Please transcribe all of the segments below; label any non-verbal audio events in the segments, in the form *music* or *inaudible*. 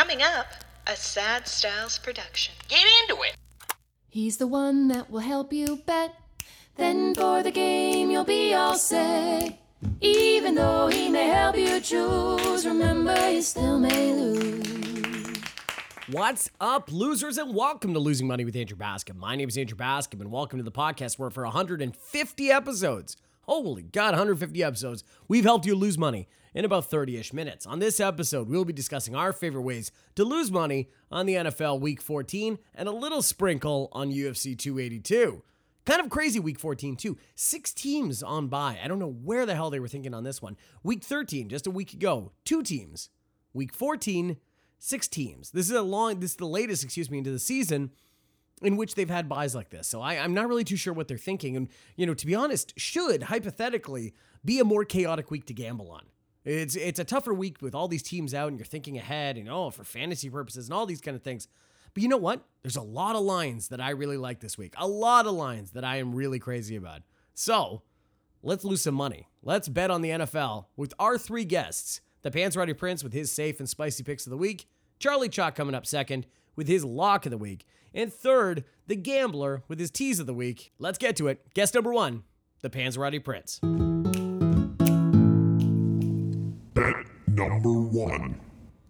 Coming up, a Sad Styles production. Get into it. He's the one that will help you bet. Then for the game, you'll be all set. Even though he may help you choose, remember you still may lose. What's up, losers, and welcome to Losing Money with Andrew Bascom. My name is Andrew Bascom, and welcome to the podcast where for 150 episodes, holy God, 150 episodes, we've helped you lose money in about 30 ish minutes. On this episode, we'll be discussing our favorite ways to lose money on the NFL Week 14 and a little sprinkle on UFC 282. Kind of crazy week 14, too. Six teams on bye. I don't know where the hell they were thinking on this one. Week 13, just a week ago, two teams. Week 14, six teams. This is a long, this is the latest, excuse me, into the season in which they've had byes like this. So I, I'm not really too sure what they're thinking. And, you know, to be honest, should hypothetically be a more chaotic week to gamble on. It's it's a tougher week with all these teams out and you're thinking ahead and oh for fantasy purposes and all these kind of things. But you know what? There's a lot of lines that I really like this week. A lot of lines that I am really crazy about. So, let's lose some money. Let's bet on the NFL with our three guests. The Panzerotti Prince with his safe and spicy picks of the week. Charlie Chalk coming up second with his lock of the week. And third, the Gambler with his tease of the week. Let's get to it. Guest number one, the Panzerotti Prince. Bet number one.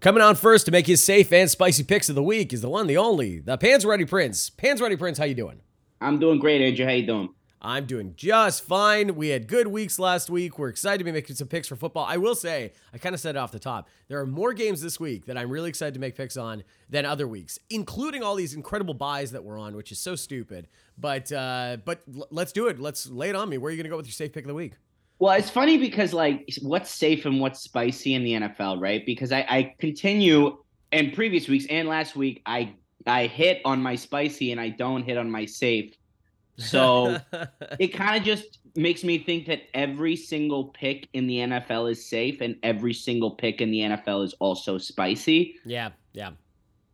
Coming on first to make his safe and spicy picks of the week is the one, the only, the Panzerotti Prince. Panzerotti Prince, how you doing? I'm doing great, Andrew. How you doing? I'm doing just fine. We had good weeks last week. We're excited to be making some picks for football. I will say, I kind of said it off the top. There are more games this week that I'm really excited to make picks on than other weeks, including all these incredible byes that we're on, which is so stupid. But uh, but l- let's do it. Let's lay it on me. Where are you gonna go with your safe pick of the week? Well, it's funny because like what's safe and what's spicy in the NFL, right? Because I, I continue in previous weeks and last week, I I hit on my spicy and I don't hit on my safe. So *laughs* it kind of just makes me think that every single pick in the NFL is safe and every single pick in the NFL is also spicy. yeah, yeah.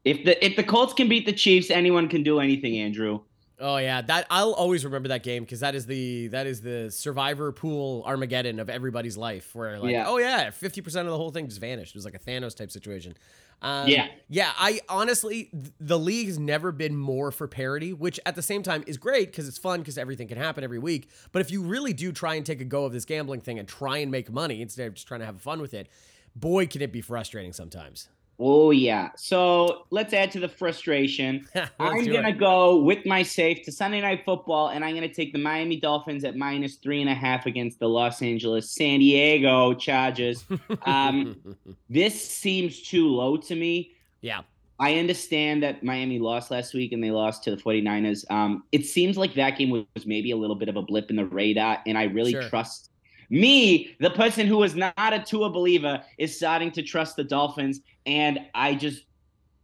If the if the Colts can beat the Chiefs, anyone can do anything, Andrew. Oh yeah, that I'll always remember that game because that is the that is the survivor pool Armageddon of everybody's life. Where like, Yeah. oh yeah, fifty percent of the whole thing just vanished. It was like a Thanos type situation. Um, Yeah. yeah. I honestly, the league has never been more for parity, which at the same time is great because it's fun because everything can happen every week. But if you really do try and take a go of this gambling thing and try and make money instead of just trying to have fun with it, boy, can it be frustrating sometimes. Oh yeah. So let's add to the frustration. *laughs* I'm gonna it. go with my safe to Sunday Night Football, and I'm gonna take the Miami Dolphins at minus three and a half against the Los Angeles San Diego Chargers. *laughs* Um, this seems too low to me. yeah. I understand that Miami lost last week and they lost to the 49ers. Um, it seems like that game was maybe a little bit of a blip in the radar, and I really Sure. trust me, the person who is not a Tua believer, is starting to trust the Dolphins, and I just.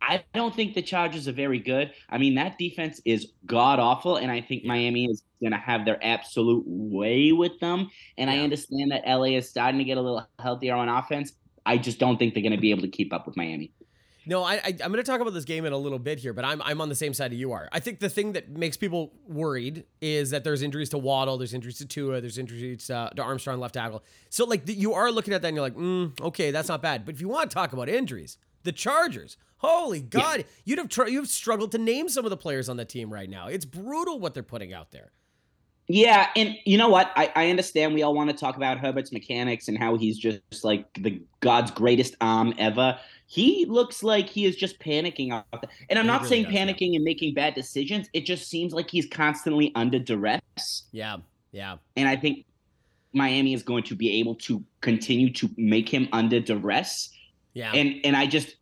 I don't think the Chargers are very good. I mean, that defense is god awful, and I think Miami is going to have their absolute way with them. And I understand that LA is starting to get a little healthier on offense. I just don't think they're going to be able to keep up with Miami. No, I, I I'm going to talk about this game in a little bit here, but I'm I'm on the same side of you are. I think the thing that makes people worried is that there's injuries to Waddle, there's injuries to Tua, there's injuries uh, to Armstrong left tackle. So like the, you are looking at that and you're like, mm, okay, that's not bad. But if you want to talk about injuries, the Chargers, holy God, you'd have tr- you've struggled to name some of the players on the team right now. It's brutal what they're putting out there. Yeah, and you know what? I, I understand we all want to talk about Herbert's mechanics and how he's just like the God's greatest arm ever. He looks like he is just panicking out there. And I'm He not really saying panicking and making bad decisions. It just seems like he's constantly under duress. Yeah, yeah, And I think Miami is going to be able to continue to make him under duress. yeah. And and I just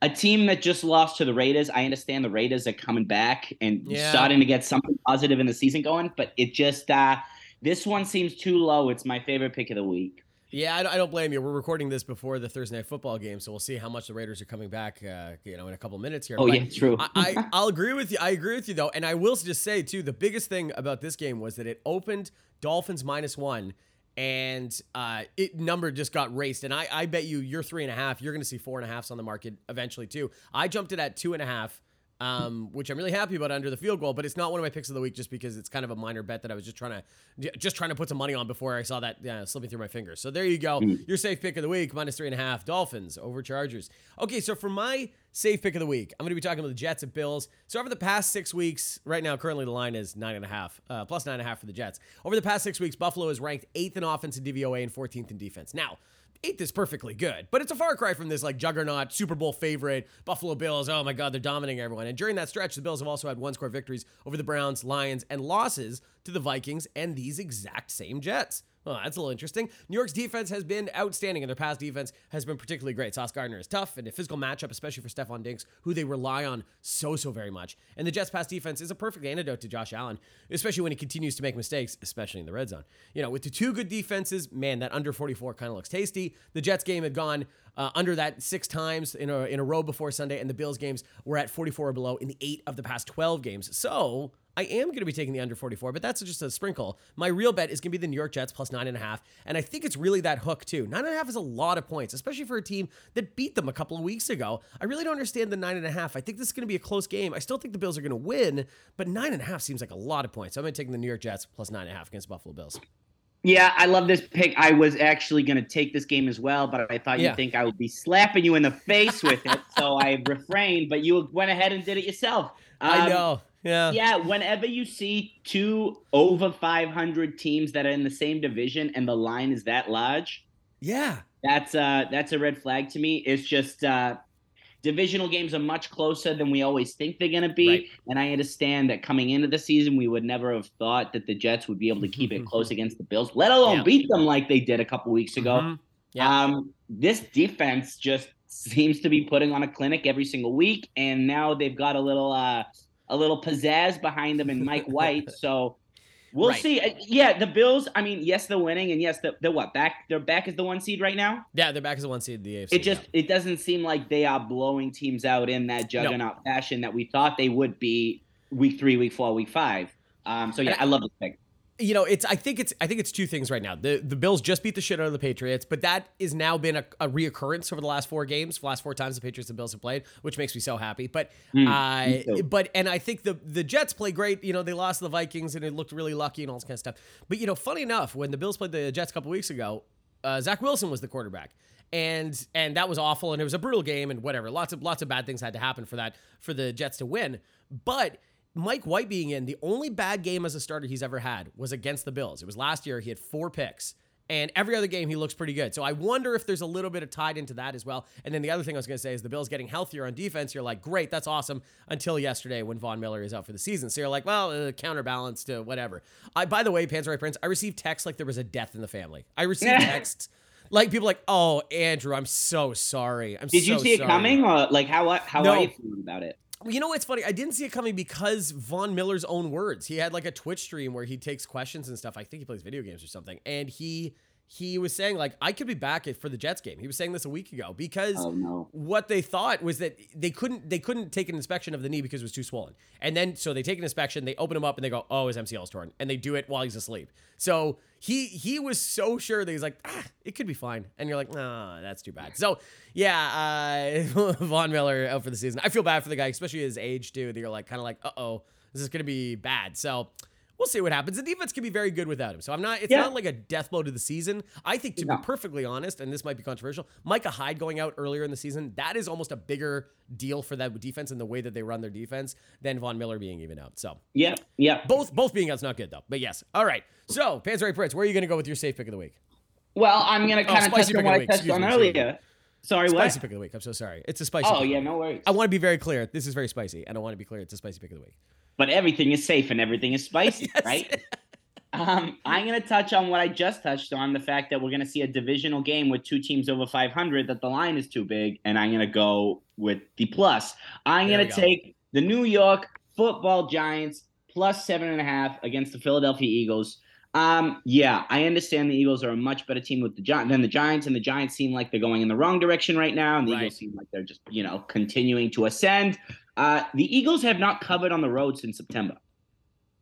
a team that just lost to the Raiders. I understand the Raiders are coming back and Yeah. starting to get something positive in the season going, but it just uh this one seems too low. It's my favorite pick of the week. Yeah, I don't, I don't blame you. We're recording this before the Thursday night football game, so we'll see how much the Raiders are coming back. Uh, you know, in a couple minutes here. Oh But yeah, true. I, I *laughs* I'll agree with you. I agree with you though, and I will just say too. The biggest thing about this game was that it opened Dolphins minus one, and uh, it number just got raced. And I I bet you you're three and a half. You're going to see four and a halfs on the market eventually too. I jumped it at two and a half. Um, which I'm really happy about under the field goal. But it's not one of my picks of the week just because it's kind of a minor bet that I was just trying to just trying to put some money on before I saw that yeah, slipping through my fingers. So there you go. Your safe pick of the week minus three and a half Dolphins over Chargers. Okay, so for my safe pick of the week, I'm going to be talking about the Jets and Bills. So over the past six weeks, right now currently the line is nine and a half, uh, plus nine and a half for the Jets. Over the past six weeks, Buffalo is ranked eighth in offense in DVOA and 14th in defense. Now eighth is perfectly good, but it's a far cry from this like juggernaut Super Bowl favorite Buffalo Bills. Oh my God, they're dominating everyone. And during that stretch, the Bills have also had one score victories over the Browns, Lions, and losses to the Vikings and these exact same Jets. Well, that's a little interesting. New York's defense has been outstanding, and their pass defense has been particularly great. Sauce Gardner is tough and a physical matchup, especially for Stefon Diggs, who they rely on so, so very much. And the Jets' pass defense is a perfect antidote to Josh Allen, especially when he continues to make mistakes, especially in the red zone. You know, with the two good defenses, man, that under 44 kind of looks tasty. The Jets game had gone uh, under that six times in a, in a row before Sunday, and the Bills games were at 44 or below in the eight of the past 12 games. So, I am going to be taking the under 44, but that's just a sprinkle. My real bet is going to be the New York Jets plus nine and a half. And I think it's really that hook, too. Nine and a half is a lot of points, especially for a team that beat them a couple of weeks ago. I really don't understand the nine and a half. I think this is going to be a close game. I still think the Bills are going to win, but nine and a half seems like a lot of points. So I'm going to take the New York Jets plus nine and a half against Buffalo Bills. Yeah, I love this pick. I was actually going to take this game as well, but I thought Yeah. you'd think I would be slapping you in the face with it. So I *laughs* refrained, but you went ahead and did it yourself. I Um, know. Yeah. Yeah, whenever you see two over 500 teams that are in the same division and the line is that large, Yeah. that's uh that's a red flag to me. It's just uh divisional games are much closer than we always think they're going to be, Right. and I understand that coming into the season we would never have thought that the Jets would be able to keep it *laughs* close against the Bills, let alone Yeah. beat them like they did a couple weeks ago. Mhm. Yeah. Um, this defense just seems to be putting on a clinic every single week, and now they've got a little uh, a little pizzazz behind them and Mike White. *laughs* So we'll Right. see. Uh, Yeah, the Bills. I mean, yes, they're winning, and yes, they're, they're what back. They're back as the one seed right now. Yeah, they're back as the one seed the AFC. It just it doesn't seem like they are blowing teams out in that juggernaut fashion that we thought they would be week three, week four, week five. Um, so yeah, And I love this pick. You know, it's I think it's I think it's two things right now. The the Bills just beat the shit out of the Patriots, but that is now been a, a reoccurrence over the last four games, last four times the Patriots and Bills have played, which makes me so happy. But uh, but and I think the the Jets play great. You know, they lost the Vikings and it looked really lucky and all this kind of stuff. But you know, funny enough, when the Bills played the Jets a couple weeks ago, uh, Zach Wilson was the quarterback. And and that was awful, and it was a brutal game, and whatever. Lots of lots of bad things had to happen for that for the Jets to win. But Mike White being in, the only bad game as a starter he's ever had was against the Bills. It was last year. He had four picks. And every other game, he looks pretty good. So I wonder if there's a little bit of tied into that as well. And then the other thing I was going to say is the Bills getting healthier on defense. You're like, great, that's awesome. Until yesterday when Von Miller is out for the season. So you're like, well, uh, counterbalance to whatever. I, by the way, Panzer Prince, I received texts like there was a death in the family. I received *laughs* texts like people like, oh, Andrew, I'm so sorry. I'm so Did you so see it sorry." coming, or like how how No. are you feeling about it? You know what's funny? I didn't see it coming because Von Miller's own words. He had like a Twitch stream where he takes questions and stuff. I think he plays video games or something. And he he was saying like I could be back for the Jets game. He was saying this a week ago because Oh no. what they thought was that they couldn't they couldn't take an inspection of the knee because it was too swollen. And then so they take an inspection, they open him up and they go, "Oh, his MCL is torn." And they do it while he's asleep. So he he was so sure that he's like, ah, "It could be fine." And you're like, "Nah, that's too bad." So, yeah, uh *laughs* Von Miller out for the season. I feel bad for the guy, especially his age too. That you're like kind of like, "Uh-oh, this is going to be bad." So, We'll see what happens. The defense can be very good without him. So I'm not. It's Yeah. not like a death blow to the season. I think to No. be perfectly honest, and this might be controversial, Micah Hyde going out earlier in the season, that is almost a bigger deal for that defense and the way that they run their defense than Von Miller being even out. So Yeah, yeah. both both being out's not good though. But yes. All right. So Panzer Prince, where are you going to go with your safe pick of the week? Well, I'm gonna Oh, kind of spicy touch pick on of what the I week. touched on earlier. Sorry, Spicy what? pick of the week. I'm so sorry. It's a spicy. Oh yeah, no worries. I want to be very clear. This is very spicy, and I want to be clear. It's a spicy pick of the week. But everything is safe and everything is spicy, *laughs* Yes. right? *laughs* Um, I'm going to touch on what I just touched on the fact that we're going to see a divisional game with two teams over 500, that the line is too big, and I'm going to go with the plus. I'm going to take the New York football Giants plus seven and a half against the Philadelphia Eagles. Um, yeah, I understand the Eagles are a much better team with the Gi- than the Giants, and the Giants seem like they're going in the wrong direction right now, and the Right. Eagles seem like they're just you know continuing to ascend. Uh, the Eagles have not covered on the road since September.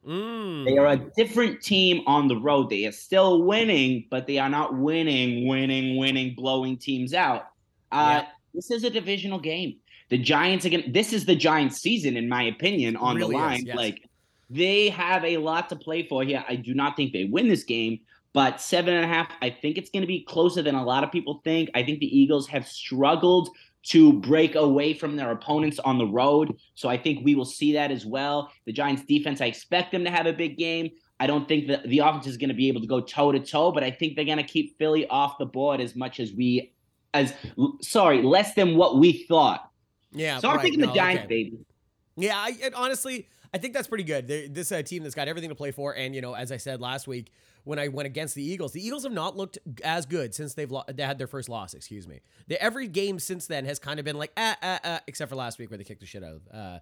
Mm. They are a different team on the road. They are still winning, but they are not winning, winning, winning, blowing teams out. Uh, this is a divisional game. The Giants again. This is the Giants' season, in my opinion, on Really the is, line. yes. Like they have a lot to play for here. I do not think they win this game, but seven and a half. I think it's going to be closer than a lot of people think. I think the Eagles have struggled to break away from their opponents on the road, so I think we will see that as well. The Giants' defense. I expect them to have a big game. I don't think that the offense is going to be able to go toe to toe, but I think they're going to keep Philly off the board as much as we, as sorry, less than what we thought. Yeah. So I'm right, thinking no, the Giants, okay. baby. Yeah, I, honestly, I think that's pretty good. They're, this uh, team that's got everything to play for, and you know, as I said last week when I went against the Eagles, the Eagles have not looked as good since they've lo- they had their first loss. Excuse me. The, every game since then has kind of been like ah ah ah, except for last week where they kicked the shit out of.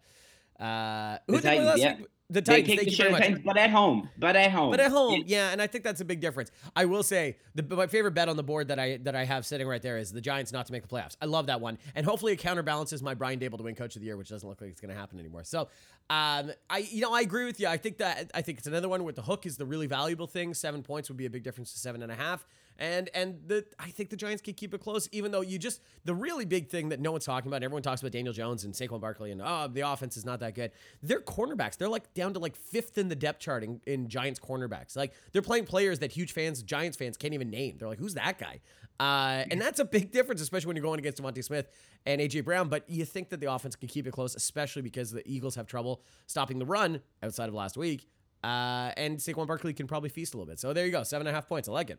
Uh, uh, who did they play last yeah. week? The They Titans. kick Thank the you very much. Titans, but at home, but at home, But at home, yeah, and I think that's a big difference. I will say the my favorite bet on the board that I that I have sitting right there is the Giants not to make the playoffs. I love that one, and hopefully it counterbalances my Brian Daboll to win Coach of the Year, which doesn't look like it's going to happen anymore. So, um, I you know I agree with you. I think that I think it's another one with the hook is the really valuable thing. Seven points would be a big difference to seven and a half. And and the I think the Giants can keep it close, even though you just the really big thing that no one's talking about. Everyone talks about Daniel Jones and Saquon Barkley, and oh, the offense is not that good. They're cornerbacks, they're like down to like fifth in the depth chart in, in Giants cornerbacks. Like they're playing players that huge fans, Giants fans, can't even name. They're like, who's that guy? Uh, and that's a big difference, especially when you're going against DeVonta Smith and AJ Brown. But you think that the offense can keep it close, especially because the Eagles have trouble stopping the run outside of last week. Uh, and Saquon Barkley can probably feast a little bit. So there you go, seven and a half points. I like it.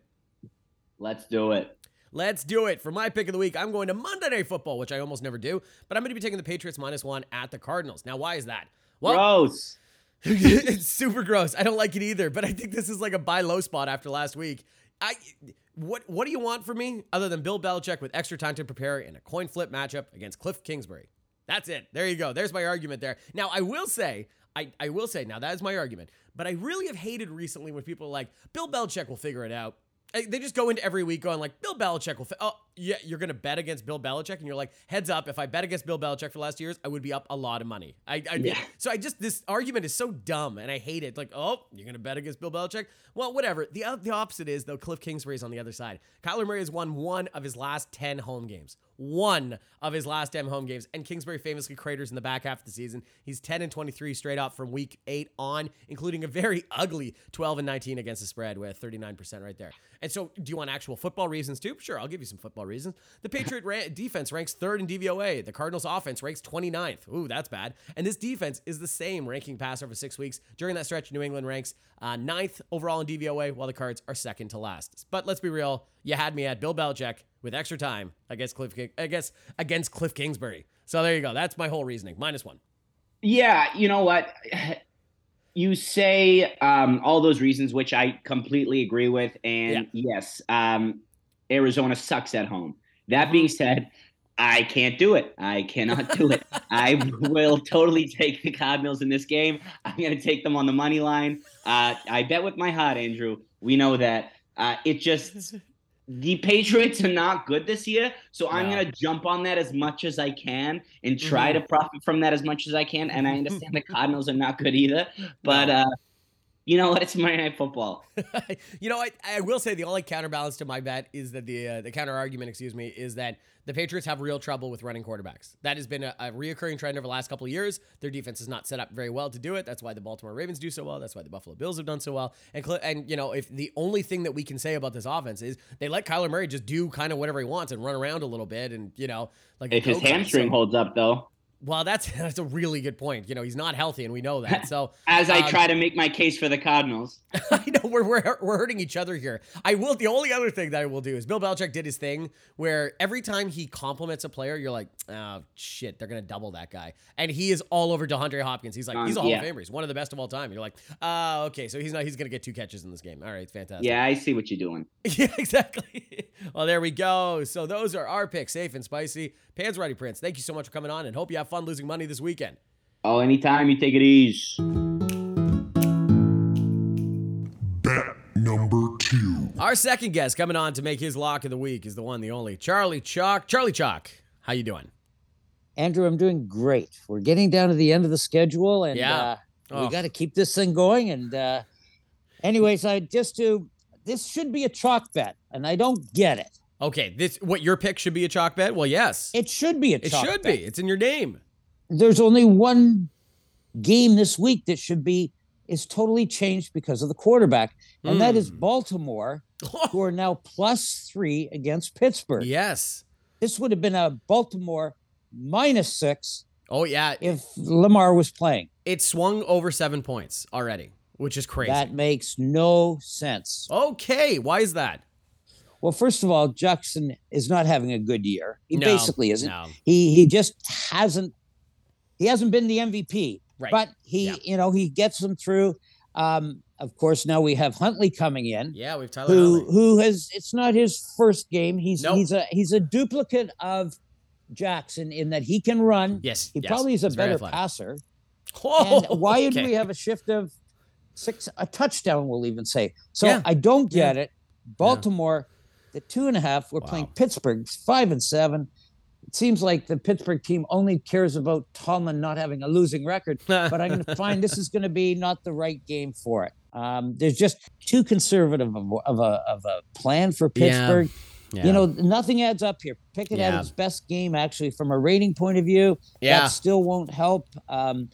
Let's do it. Let's do it. For my pick of the week, I'm going to Monday Night Football, which I almost never do, but I'm going to be taking the Patriots minus one at the Cardinals. Now, why is that? Well, Gross. *laughs* it's super gross. I don't like it either, but I think this is like a buy low spot after last week. I what what do you want from me other than Bill Belichick with extra time to prepare in a coin flip matchup against Cliff Kingsbury? That's it. There you go. There's my argument there. Now I will say, I, I will say now that is my argument, but I really have hated recently when people are like, Bill Belichick will figure it out. They just go into every week going like, Bill Belichick will. Oh yeah, you're gonna bet against Bill Belichick, and you're like, heads up, if I bet against Bill Belichick for the last years, I would be up a lot of money. I, I Yeah. so I just this argument is so dumb, and I hate it. Like, oh, you're gonna bet against Bill Belichick? Well, whatever. The the opposite is though. Cliff Kingsbury is on the other side. Kyler Murray has won one of his last ten home games. One of his last ten home games, and Kingsbury famously craters in the back half of the season. He's ten and twenty three straight up from week eight on, including a very *laughs* ugly twelve and nineteen against the spread with thirty nine percent right there. And so, do you want actual football reasons too? Sure, I'll give you some football reasons. The Patriot ra- defense ranks third in DVOA. The Cardinals offense ranks 29th. Ooh, that's bad. And this defense is the same ranking pass over six weeks. During that stretch, New England ranks uh, ninth overall in DVOA, while the Cards are second to last. But let's be real, you had me at Bill Belichick with extra time against Cliff, King- I guess against Cliff Kingsbury. So there you go. That's my whole reasoning. Minus one. Yeah, you know what? You say um, all those reasons, which I completely agree with. And yes, um, Arizona sucks at home. That being said, I can't do it. I cannot do it. *laughs* I will totally take the Cardinals in this game. I'm going to take them on the money line. Uh, I bet with my heart, Andrew. We know that. Uh, it just the Patriots are not good this year, so I'm No. gonna jump on that as much as I can and try to profit from that as much as I can. And I understand the *laughs* Cardinals are not good either, but uh, you know what? *laughs* It's Monday Night Football. *laughs* you know, I, I will say the only counterbalance to my bet is that the uh, the counter argument, excuse me, is that the Patriots have real trouble with running quarterbacks. That has been a, a reoccurring trend over the last couple of years. Their defense is not set up very well to do it. That's why the Baltimore Ravens do so well. That's why the Buffalo Bills have done so well. And and you know, if the only thing that we can say about this offense is they let Kyler Murray just do kind of whatever he wants and run around a little bit, and you know, like If his hamstring holds up, though, Well, that's *laughs* that's a really good point. You know, he's not healthy, and we know that. *laughs* So as I um, try to make my case for the Cardinals, *laughs* I know we're, we're we're hurting each other here. I will. The only other thing that I will do is Bill Belichick did his thing where every time he compliments a player, you're like, oh shit, they're gonna double that guy, and he is all over DeAndre Hopkins. He's like, Um, he's a Hall yeah. of Famer. He's one of the best of all time. You're like, ah, okay, so he's not. He's gonna get two catches in this game. All right, it's fantastic. yeah, I see what you're doing. Yeah, exactly. well, there we go. So those are our picks, safe and spicy. Panzerotti Prince, thank you so much for coming on, and hope you have fun losing money this weekend. Oh, anytime you take it easy. Bet number two. Our second guest coming on to make his lock of the week is the one, the only Charlie Chalk. Charlie Chalk, how you doing? Andrew, I'm doing great. We're getting down to the end of the schedule, and Yeah. uh, Oh. we got to keep this thing going. And uh, anyways, I just to this should be a chalk bet, and I don't get it. Okay, this what your pick should be a chalk bet? Well, yes. It should be a It should bet. be. It's in your name. There's only one game this week that should be is totally changed because of the quarterback, and that is Hmm. Baltimore, *laughs* who are now plus three against Pittsburgh. yes. This would have been a Baltimore minus six Oh yeah. if Lamar was playing. It swung over seven points already, which is crazy. That makes no sense. okay, why is that? Well, first of all, Jackson is not having a good year. He No, basically isn't. no. He he just hasn't he hasn't been the MVP. Right. But he, Yeah. you know, he gets them through. Um, of course, now we have Huntley coming in, Yeah, we've Tyler who Huntley. who has it's not his first game. He's Nope. he's a he's a duplicate of Jackson in that he can run. Yes, He yes, probably is a he's better passer. Oh, And why *laughs* okay. we have a shift of six a touchdown? We'll even say. So Yeah. I don't Yeah. get it. Baltimore, the two and a half. We're playing Wow. Pittsburgh, five and seven. It seems like the Pittsburgh team only cares about Tomlin not having a losing record. *laughs* but I'm going to find this is going to be not the right game for it. Um, there's just too conservative of, of a of a plan for Yeah. Pittsburgh. Yeah. You know, nothing adds up here. Pickett Yeah. had his best game actually from a rating point of view. Yeah. That still won't help. Um,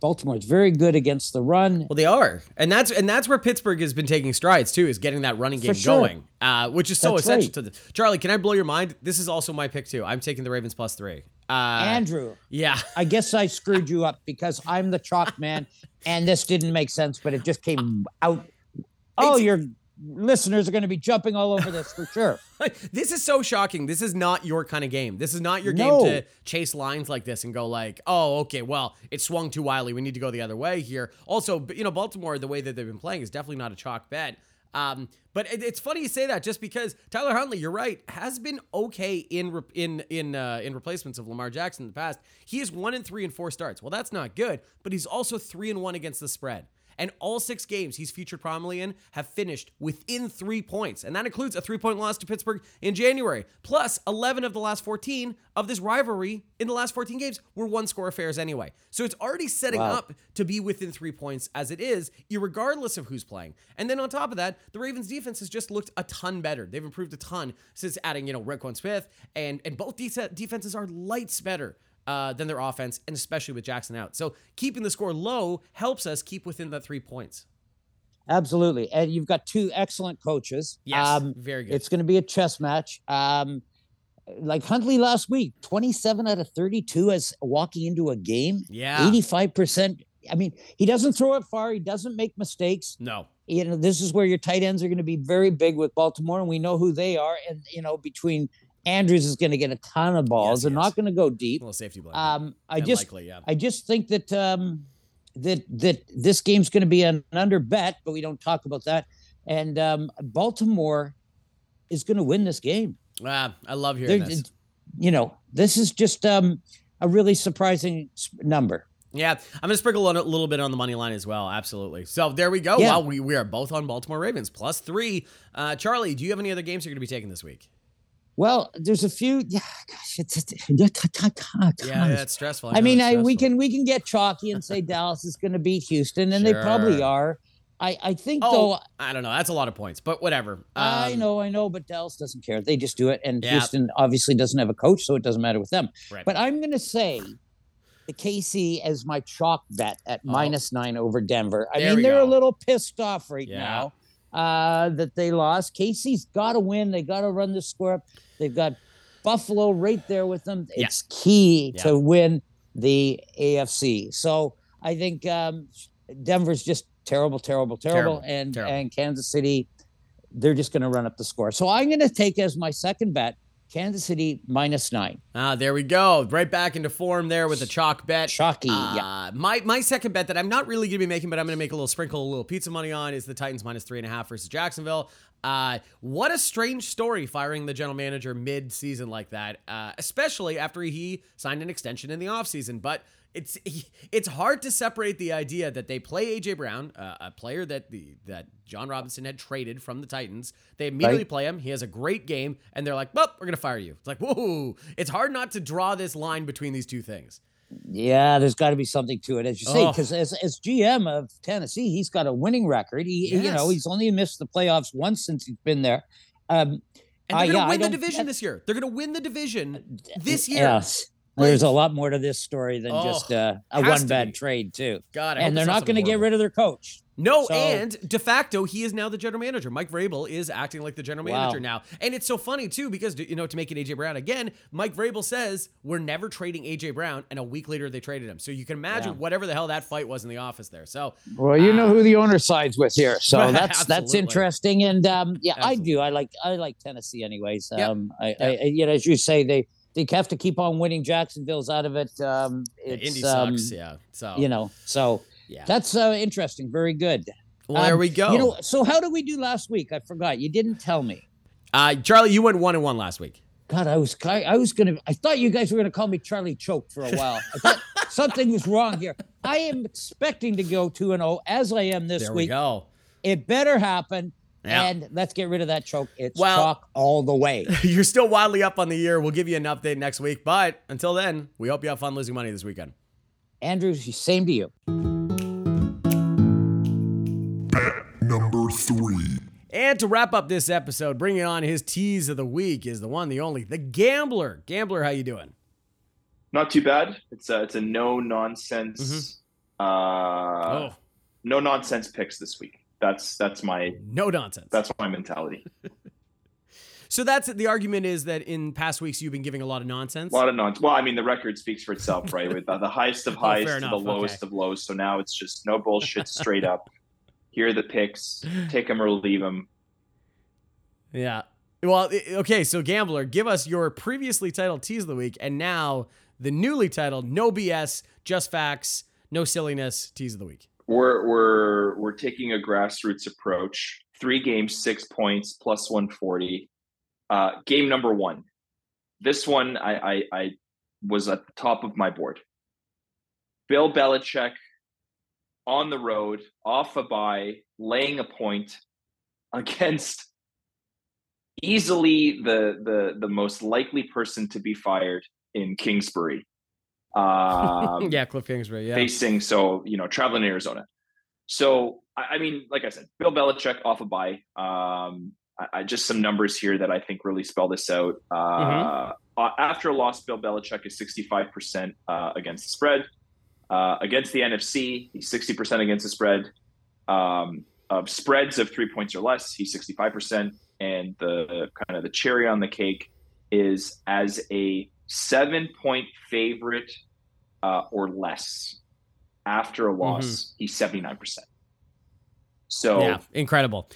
Baltimore's very good against the run. Well, they are, and that's and that's where Pittsburgh has been taking strides too, is getting that running game sure. going, uh, which is so That's essential right. to the. Charlie, can I blow your mind? This is also my pick too. I'm taking the Ravens plus three. Uh, Andrew, yeah, I guess I *laughs* screwed you up because I'm the chalk man, and this didn't make sense, but it just came out. Oh, It's- your listeners are going to be jumping all over this for sure. *laughs* this is so shocking. This is not your kind of game. This is not your No. game to chase lines like this and go like, oh, okay, well, it swung too wildly. We need to go the other way here. Also, you know, Baltimore, the way that they've been playing is definitely not a chalk bet. Um, but it, it's funny you say that just because Tyler Huntley, you're right, has been okay in re- in in uh, in replacements of Lamar Jackson in the past. He is one and three and four starts. Well, that's not good, but he's also three and one against the spread. And all six games he's featured prominently in have finished within three points. And that includes a three point loss to Pittsburgh in January. Plus, 11 of the last 14 of this rivalry in the last 14 games were one score affairs anyway. So it's already setting Wow. up to be within three points as it is, regardless of who's playing. And then on top of that, the Ravens defense has just looked a ton better. They've improved a ton since adding, you know, Roquan Smith, and, and both de- defenses are lights better uh, than their offense, and especially with Jackson out. So keeping the score low helps us keep within that three points. Absolutely. And you've got two excellent coaches. Yes, very good. It's going to be a chess match. Um, like Huntley last week, 27 out of 32 as walking into a game. Yeah. 85%. I mean, he doesn't throw it far. He doesn't make mistakes. No. You know, this is where your tight ends are going to be very big with Baltimore, and we know who they are. And, you know, between Andrews is going to get a ton of balls. Yes, They're yes. not going to go deep. A little safety blanket. Um, I just Unlikely, yeah. I just think that um, that that this game's going to be an under bet, but we don't talk about that. And um, Baltimore is going to win this game. Ah, I love hearing They're- this. You know, this is just um, a really surprising number. Yeah, I'm gonna sprinkle a little bit on the money line as well. Absolutely. So there we go. Yeah. Well, we, we are both on Baltimore Ravens plus three. Uh, Charlie, do you have any other games you're gonna be taking this week? Well, there's a few. *sighs* Yeah, gosh, it's, it's Yeah, that's stressful. I know mean, it's I, we can we can get chalky and say Dallas is going to beat Houston, and they probably are. I I think Oh, though. I don't know. That's a lot of points, but whatever. I Um, know, I know, but Dallas doesn't care. They just do it, and Yeah. Houston obviously doesn't have a coach, so it doesn't matter with them. Right. But I'm going to say the KC as my chalk bet at Oh. minus nine over Denver. I There mean, they're go. a little pissed off right Yeah. now uh, that they lost. KC's got to win. They got to run the score up. They've got Buffalo right there with them. Yeah. It's key Yeah. to win the AFC. So I think um, Denver's just terrible, terrible, terrible, Terrible, and terrible. and Kansas City, they're just going to run up the score. So I'm going to take as my second bet Kansas City minus nine. Ah, there we go. Right back into form there with a chalk bet. Chalky, Uh, yeah. My my second bet that I'm not really going to be making, but I'm going to make a little sprinkle, a little pizza money on is the Titans minus three and a half versus Jacksonville. Uh, what a strange story firing the general manager mid season like that, uh, especially after he signed an extension in the offseason. But it's *laughs* it's hard to separate the idea that they play AJ Brown, uh, a player that the that Jon Robinson had traded from the Titans. They immediately Right. play him. He has a great game, and they're like, "Well, we're gonna fire you." It's like, whoa! It's hard not to draw this line between these two things. Yeah, there's got to be something to it, as you say, Oh. because as, as GM of Tennessee, he's got a winning record. He, you know, he's only missed the playoffs once since he's been there. Um, And Uh, they're going to yeah, I win the division this year. They're going to win the division this year. Yes. There's a lot more to this story than Oh, just uh, a has one to bad be. trade, too. God, I hope and they're it's not going to something get horrible. rid of their coach. No, So- and de facto, he is now the general manager. Mike Vrabel is acting like the general Wow. manager now. And it's so funny, too, because, you know, to make it A.J. Brown again, Mike Vrabel says, we're never trading A.J. Brown. And a week later, they traded him. So you can imagine Yeah. whatever the hell that fight was in the office there. So, Well, you know who the owner sides with here, so *laughs* that's that's absolutely. interesting. And um, yeah, I do. I like I like Tennessee, anyways. Yep. Um, I, I, I you know, as you say, they they have to keep on winning. Jacksonville's out of it. Um, it's Indy um, sucks. Yeah. So, you know, so yeah. that's uh, interesting. Very good. Well, there Um, we go. You know, so how did we do last week? I forgot. You didn't tell me. uh, Charlie, you went one and one last week. God, I was I, I was gonna. I thought you guys were gonna call me Charlie Choke for a while. I thought *laughs* something was wrong here. I am expecting to go two and zero as I am this There we week. go. It better happen. Yeah. And let's get rid of that choke. It's Well- chalk all the way. *laughs* You're still wildly up on the year. We'll give you an update next week. But until then, we hope you have fun losing money this weekend. Andrew, same to you. Bet number three. And to wrap up this episode, bringing on his tease of the week is the one, the only, the Gambler. Gambler, how you doing? Not too bad. It's a it's a no nonsense, uh, oh, no nonsense picks this week. That's that's my no nonsense. that's my mentality. *laughs* so that's the argument is that in past weeks you've been giving a lot of nonsense. A lot of nonsense. Well, I mean, the record speaks for itself, right? With uh, the highest of *laughs* Oh, highs fair to enough. the lowest Okay. of lows. So now it's just no bullshit, straight up. Here are the picks. Take them or leave them. yeah. Well, okay. So Gambler, give us your previously titled tease of the week, and now the newly titled No BS, Just Facts, No Silliness tease of the week. We're we're we're taking a grassroots approach. Three games, six points, plus one forty. Uh, game number one. This one I, I I was at the top of my board. Bill Belichick on the road, off a bye, laying a point *laughs* against easily the the the most likely person to be fired in Kingsbury. Um, *laughs* yeah, Cliff Kingsbury. Yeah. facing so you know traveling to Arizona. So I, I mean, like I said, Bill Belichick off a bye. Um, I, I just some numbers here that I think really spell this out. Uh, Mhm. uh, After a loss, Bill Belichick is sixty five percent against the spread. Uh, against the NFC, he's sixty percent against the spread. Um, of spreads of three points or less, he's sixty five percent. And the kind of the cherry on the cake is as a seven point favorite uh, or less after a loss, he's 79%. So Yeah, incredible.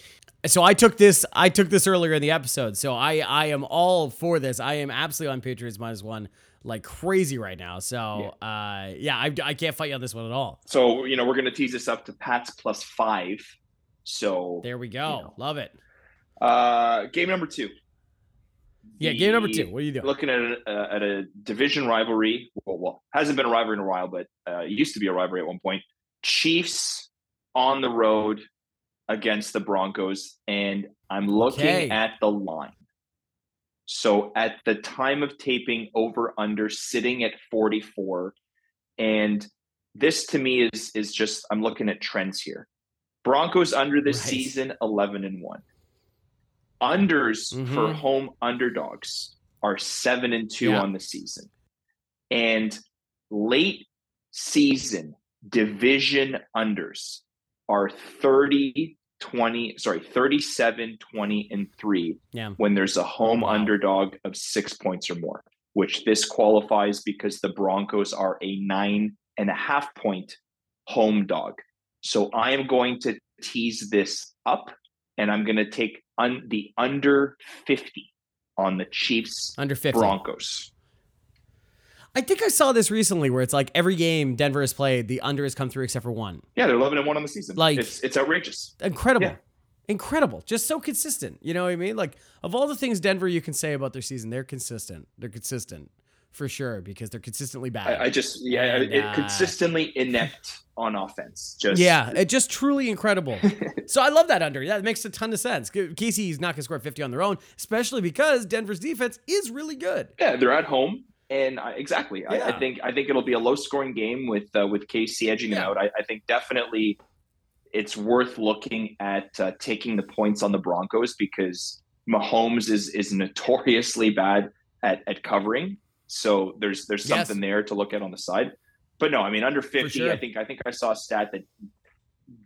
So I took this. I took this earlier in the episode. So I I am all for this. I am absolutely on Patriots minus one like crazy right now. So uh yeah, I, I can't fight you on this one at all. so you know, we're gonna tease this up to Pats plus five. So There we go. know. Love it. uh game number two. Yeah, game number two. What are you doing? Looking at a, uh, at a division rivalry. Well, well, hasn't been a rivalry in a while, but uh, it used to be a rivalry at one point. Chiefs on the road against the Broncos, and I'm looking Okay. at the line. So at the time of taping, over under sitting at 44, and this to me is is just I'm looking at trends here. Broncos under this Right. season 11 and one. Unders for Mhm. home underdogs are seven and two Yeah. on the season, and late season division unders are 30 20 sorry 37 20 and 3 Yeah. when there's a home Wow. underdog of six points or more which this qualifies because the broncos are a nine and a half point home dog so i am going to tease this up and i'm going to take un- the under 50 on the chiefs Under 50. broncos I think I saw this recently where it's like every game Denver has played, the under has come through except for one. yeah they're 11 and 1 on the season Like- it's, it's outrageous Incredible. Yeah. Incredible. Just so consistent. You know what I mean? Like of all the things Denver you can say about their season, they're consistent. They're consistent for sure because they're consistently bad. I, I just yeah And, it, uh, consistently inept on offense just yeah, it just truly incredible. so I love that under. Yeah, That makes a ton of sense. KC's not going to score 50 on their own, especially because Denver's defense is really good. Yeah, they're at home, and I, exactly. I, Yeah. I think I think it'll be a low scoring game with uh, with KC edging Yeah. out. I, I think definitely it's worth looking at uh, taking the points on the Broncos because Mahomes is is notoriously bad at at covering. So there's there's Yes. something there to look at on the side. But no, I mean under 50, sure. I think I think I saw a stat that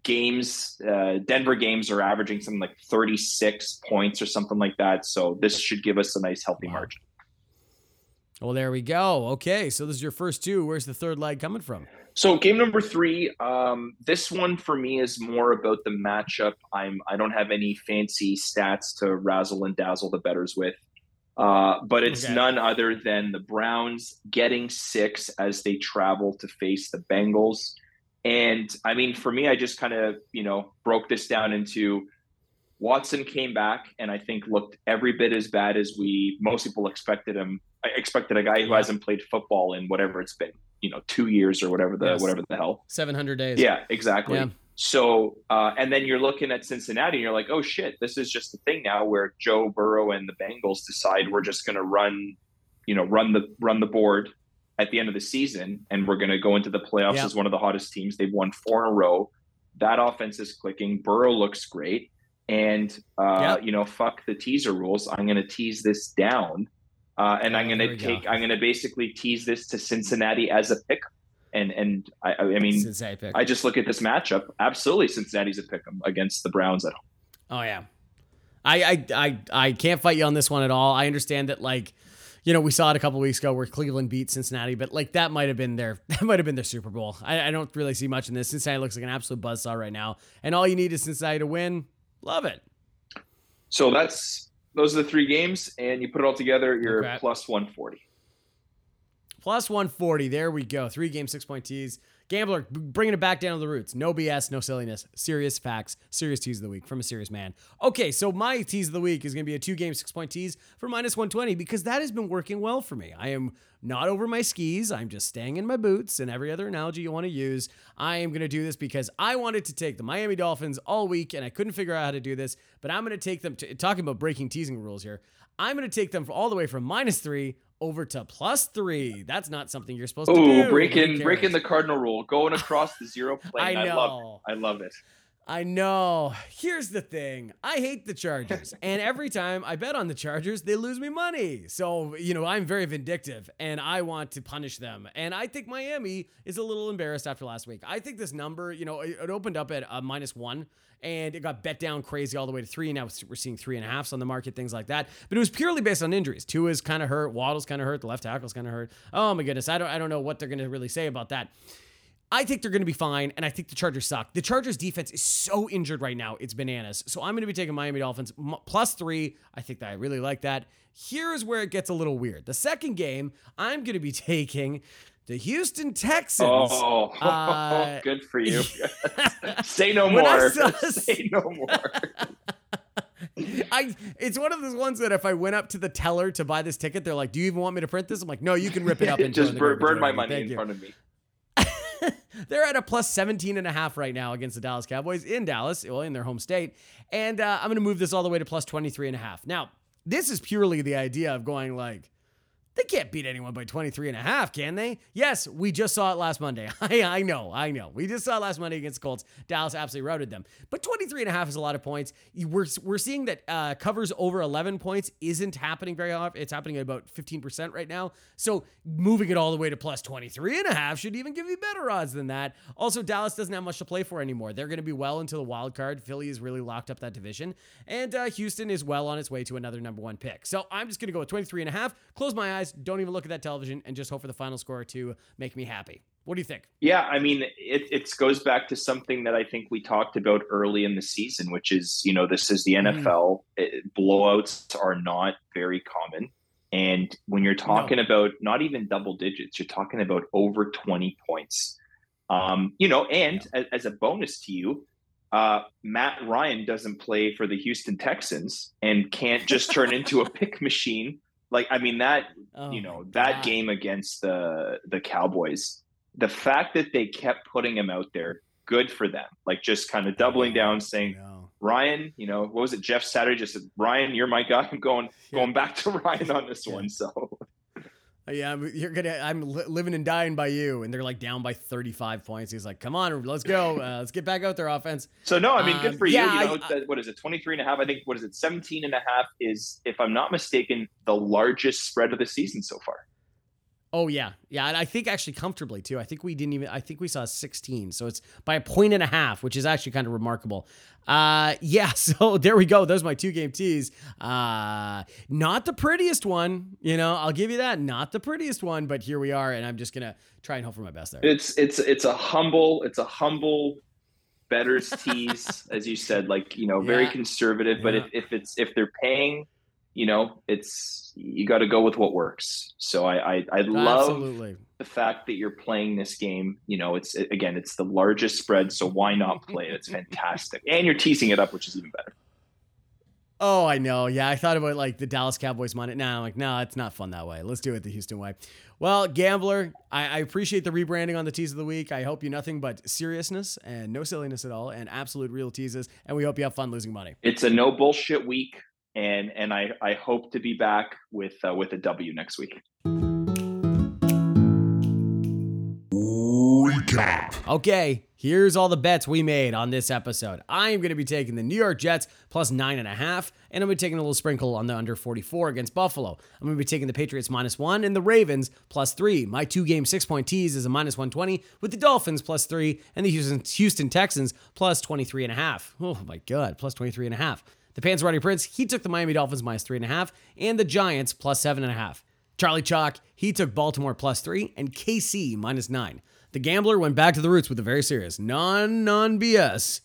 games uh, Denver games are averaging something like 36 points or something like that. So this should give us a nice healthy Wow. margin. Well, there we go. Okay, so this is your first two. Where's the third leg coming from? So game number three, um, this one for me is more about the matchup. I'm I don't have any fancy stats to razzle and dazzle the betters with, uh, but it's Okay. none other than the Browns getting six as they travel to face the Bengals. And I mean, for me, I just kind of you know broke this down into Watson came back and I think looked every bit as bad as we most people expected him. I expected a guy who Yeah. hasn't played football in whatever it's been, you know, two years or whatever the Yes. whatever the hell. 700 days. Yeah, exactly. Yeah. So, uh, and then you're looking at Cincinnati and you're like, oh shit, this is just the thing now where Joe Burrow and the Bengals decide we're just going to run, you know, run the run the board at the end of the season, and we're going to go into the playoffs Yeah. as one of the hottest teams. They've won four in a row. That offense is clicking. Burrow looks great, and uh, Yep. you know, fuck the teaser rules. I'm going to tease this down, uh, and I'm going to take. go. I'm going to basically tease this to Cincinnati as a pick. And and I, I mean, I just look at this matchup. Absolutely, Cincinnati's a pick 'em against the Browns at home. Oh yeah. I, I I I can't fight you on this one at all. I understand that like you know, we saw it a couple weeks ago where Cleveland beat Cincinnati, but like that might have been their *laughs* that might have been their Super Bowl. I, I don't really see much in this. Cincinnati looks like an absolute buzzsaw right now. And all you need is Cincinnati to win. Love it. So that's those are the three games, and you put it all together, you're Okay. plus one forty. Plus 140. There we go. Three game, six point tease. Gambler, bringing it back down to the roots. No BS, no silliness. Serious facts. Serious tease of the week from a serious man. Okay, so my tease of the week is going to be a two game, six point tease for minus 120 because that has been working well for me. I am not over my skis. I'm just staying in my boots and every other analogy you want to use. I am going to do this because I wanted to take the Miami Dolphins all week and I couldn't figure out how to do this, but I'm going to take them to talking about breaking teasing rules here. I'm going to take them all the way from minus three over to plus three. That's not something you're supposed to do. Oh, breaking breaking the cardinal rule, going across the zero *laughs* plane. I I, love know. it. I love it. I know. Here's the thing. I hate the Chargers. *laughs* and every time I bet on the Chargers, they lose me money. So, you know, I'm very vindictive and I want to punish them. And I think Miami is a little embarrassed after last week. I think this number, you know, it, it opened up at uh, minus one and it got bet down crazy all the way to three. Now we're seeing three and a halfs on the market, things like that. But it was purely based on injuries. Tua is kind of hurt. Waddle's kind of hurt. The left tackle's kind of hurt. Oh my goodness. I don't, I don't know what they're going to really say about that. I think they're going to be fine, and I think the Chargers suck. The Chargers defense is so injured right now; it's bananas. So I'm going to be taking Miami Dolphins plus three. I think that I really like that. Here's where it gets a little weird. The second game, I'm going to be *laughs* taking the Houston Texans. Oh, Uh, *laughs* good for you. *laughs* Say no more. saw- *laughs* Say no more. I it's one of those ones that if I went up to the teller to buy this ticket, they're like, "Do you even want me to print this?" I'm like, "No, you can rip it up and throw it in Just burn, burn my money Thank in you." front of me. They're at a plus 17 and a half right now against the Dallas Cowboys in Dallas, well, in their home state. And uh, I'm going to move this all the way to plus 23 and a half. Now, this is purely the idea of going like, they can't beat anyone by 23 and a half, can they? Yes, we just saw it last Monday. *laughs* I, I know, I know. We just saw it last Monday against the Colts. Dallas absolutely routed them. But 23 and a half is a lot of points. We're, we're seeing that uh, covers over 11 points isn't happening very often. It's happening at about 15% right now. So moving it all the way to plus 23 and a half should even give you better odds than that. Also, Dallas doesn't have much to play for anymore. They're going to be well into the wild card. Philly has really locked up that division. And uh, Houston is well on its way to another number one pick. So I'm just going to go with 23 and a half, close my eyes, don't even look at that television, and just hope for the final score to make me happy. What do you think? Yeah, I mean, it it goes back to something that I think we talked about early in the season, which is you know this is the. NFL. It- blowouts are not very common, and when you're talking about not even double digits, you're talking about over twenty points. Um, you know, and as, as a bonus to you, uh, Matt Ryan doesn't play for the Houston Texans and can't just turn into a pick machine. Like, I mean that Oh you know that game against the the Cowboys, the fact that they kept putting him out there, good for them. Like just kind of doubling down, saying, No. Ryan, you know, what was it? Jeff Saturday just said, Ryan, you're my guy. I'm going Yeah. going back to *laughs* Ryan on this Yeah. one. So Yeah, you're gonna. I'm li- living and dying by you, and they're like down by 35 points. He's like, "Come on, let's go. *laughs* Uh, let's get back out there, offense." So no, I mean, Um, good for yeah, you. You know, I- that, what is it, 23 and a half? I think, what is it, 17 and a half is, if I'm not mistaken, the largest spread of the season so far. Oh yeah, yeah, and I think actually comfortably too. I think we didn't even. I think we saw 16, so it's by a point and a half, which is actually kind of remarkable. Uh, *laughs* yeah. So there we go. Those are my two game tease. Uh, not the prettiest one, you know. I'll give you that. Not the prettiest one, but here we are, and I'm just gonna try and hope for my best there. It's it's it's a humble, it's a humble bettors tease, *laughs* as you said, like you know, very Yeah. conservative. But Yeah. if, if it's if they're paying, you know, it's you got to go with what works. So I I, I love Absolutely. the fact that you're playing this game. You know, it's again, it's the largest spread, so why not play it? It's fantastic, and you're teasing it up, which is even better. Oh, I know. Yeah, I thought about like the Dallas Cowboys money. Now I'm like, no, it's not fun that way. Let's do it the Houston way. Well, gambler, I, I appreciate the rebranding on the tease of the week. I hope you nothing but seriousness and no silliness at all, and absolute real teases. And we hope you have fun losing money. It's a no bullshit week, and and I I hope to be back with uh, with a W next week. Recap. Okay, here's all the bets we made on this episode. I am going to be taking the New York Jets plus nine and a half, and I'm going to be taking a little sprinkle on the under 44 against Buffalo. I'm going to be taking the Patriots minus one and the Ravens plus three. My two game six point tease is a minus 120 with the Dolphins plus three and the Houston, Houston Texans plus 23 and a half. Oh my God, plus 23 and a half. The Panzerotti Prince, he took the Miami Dolphins minus three and a half and the Giants plus seven and a half. Charlie Chalk, he took Baltimore plus three and KC minus nine. The gambler went back to the roots with a very serious non non BS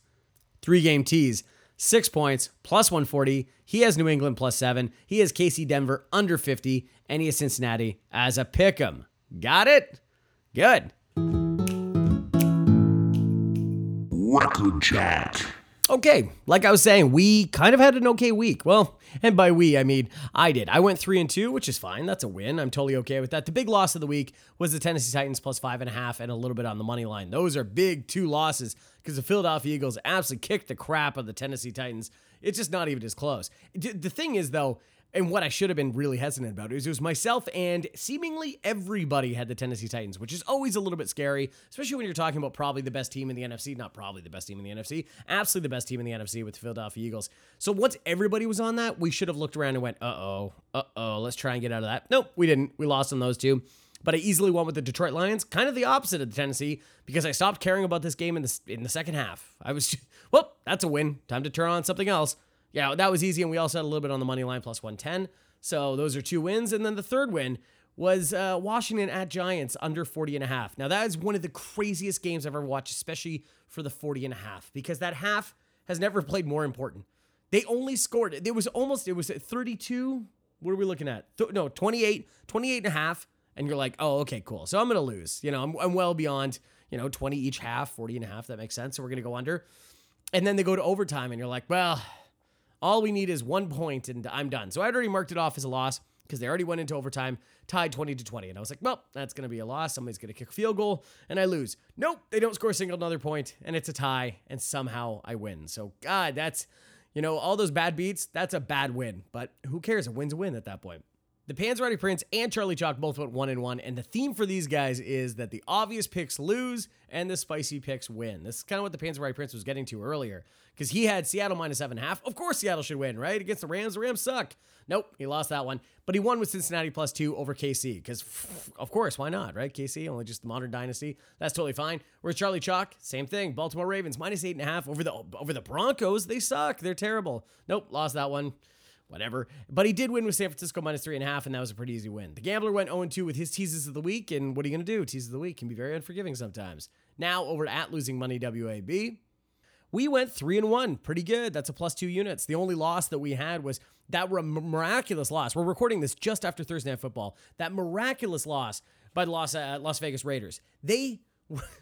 three game tease, six points plus 140. He has New England plus seven. He has KC Denver under 50, and he has Cincinnati as a pick 'em. Got it? Good. Record chat. Okay, like I was saying, we kind of had an okay week. Well, and by we, I mean I did. I went three and two, which is fine. That's a win. I'm totally okay with that. The big loss of the week was the Tennessee Titans plus five and a half and a little bit on the money line. Those are big two losses because the Philadelphia Eagles absolutely kicked the crap of the Tennessee Titans. It's just not even as close. The thing is, though, and what I should have been really hesitant about is it was myself and seemingly everybody had the Tennessee Titans, which is always a little bit scary, especially when you're talking about probably the best team in the NFC. Not probably the best team in the NFC, absolutely the best team in the NFC with the Philadelphia Eagles. So once everybody was on that, we should have looked around and went, uh oh, uh oh, let's try and get out of that. Nope, we didn't. We lost on those two. But I easily won with the Detroit Lions, kind of the opposite of the Tennessee, because I stopped caring about this game in the in the second half. I was, *laughs* well, that's a win. Time to turn on something else. Yeah, that was easy, and we also had a little bit on the money line plus 110. So those are two wins. And then the third win was uh, Washington at Giants under 40 and a half. Now, that is one of the craziest games I've ever watched, especially for the 40 and a half, because that half has never played more important. They only scored, it was almost, it was at 32. What are we looking at? Th- no, 28, 28 and a half. And you're like, oh, okay, cool. So I'm going to lose. You know, I'm, I'm well beyond, you know, 20 each half, 40 and a half. That makes sense. So we're going to go under. And then they go to overtime, and you're like, well, all we need is one point and I'm done. So I'd already marked it off as a loss because they already went into overtime, tied 20 to 20. And I was like, well, that's going to be a loss. Somebody's going to kick a field goal and I lose. Nope, they don't score a single another point and it's a tie and somehow I win. So, God, that's, you know, all those bad beats, that's a bad win. But who cares? A win's a win at that point. The Panzerotti Prince and Charlie Chalk both went one and one, and the theme for these guys is that the obvious picks lose and the spicy picks win. This is kind of what the Panzerotti Prince was getting to earlier, because he had Seattle minus seven and a half. Of course, Seattle should win, right? Against the Rams, the Rams suck. Nope, he lost that one, but he won with Cincinnati plus two over KC, because of course, why not, right? KC only just the modern dynasty. That's totally fine. Whereas Charlie Chalk, same thing. Baltimore Ravens minus eight and a half over the over the Broncos. They suck. They're terrible. Nope, lost that one whatever. But he did win with San Francisco minus three and a half, and that was a pretty easy win. The gambler went 0 2 with his teases of the week, and what are you going to do? Teases of the week can be very unforgiving sometimes. Now over at Losing Money WAB. We went three and one, pretty good. That's a plus two units. The only loss that we had was that miraculous loss. We're recording this just after Thursday Night Football. That miraculous loss by the Las, uh, Las Vegas Raiders. They,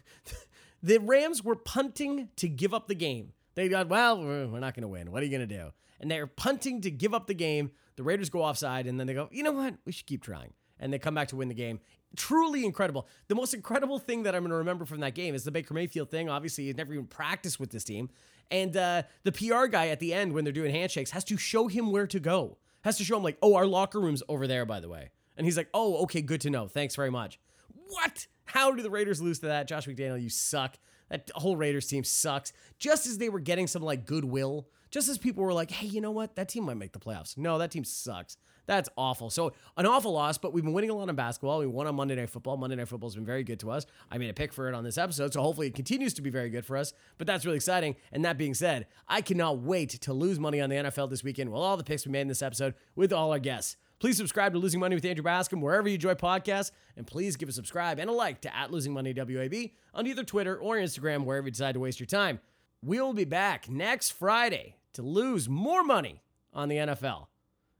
*laughs* the Rams were punting to give up the game. They got, well, we're not going to win. What are you going to do? And they're punting to give up the game. The Raiders go offside, and then they go, you know what? We should keep trying. And they come back to win the game. Truly incredible. The most incredible thing that I'm going to remember from that game is the Baker Mayfield thing. Obviously, he's never even practiced with this team. And uh, the PR guy at the end, when they're doing handshakes, has to show him where to go. Has to show him, like, oh, our locker room's over there, by the way. And he's like, oh, okay, good to know. Thanks very much. What? How do the Raiders lose to that? Josh McDaniel, you suck. That whole Raiders team sucks. Just as they were getting some like goodwill, just as people were like, hey, you know what? That team might make the playoffs. No, that team sucks. That's awful. So an awful loss, but we've been winning a lot in basketball. We won on Monday Night Football. Monday Night Football has been very good to us. I made a pick for it on this episode, so hopefully it continues to be very good for us. But that's really exciting. And that being said, I cannot wait to lose money on the NFL this weekend with all the picks we made in this episode with all our guests. Please subscribe to Losing Money with Andrew Bascom wherever you enjoy podcasts, and please give a subscribe and a like to at Losing Money WAB on either Twitter or Instagram, wherever you decide to waste your time. We'll be back next Friday to lose more money on the NFL.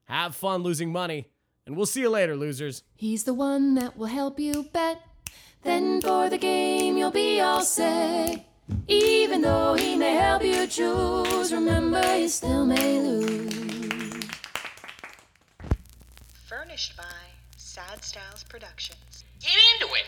Have fun losing money, and we'll see you later, losers. He's the one that will help you bet. Then for the game, you'll be all set. Even though he may help you choose, remember you still may lose. Furnished by Sad Styles Productions. Get into it.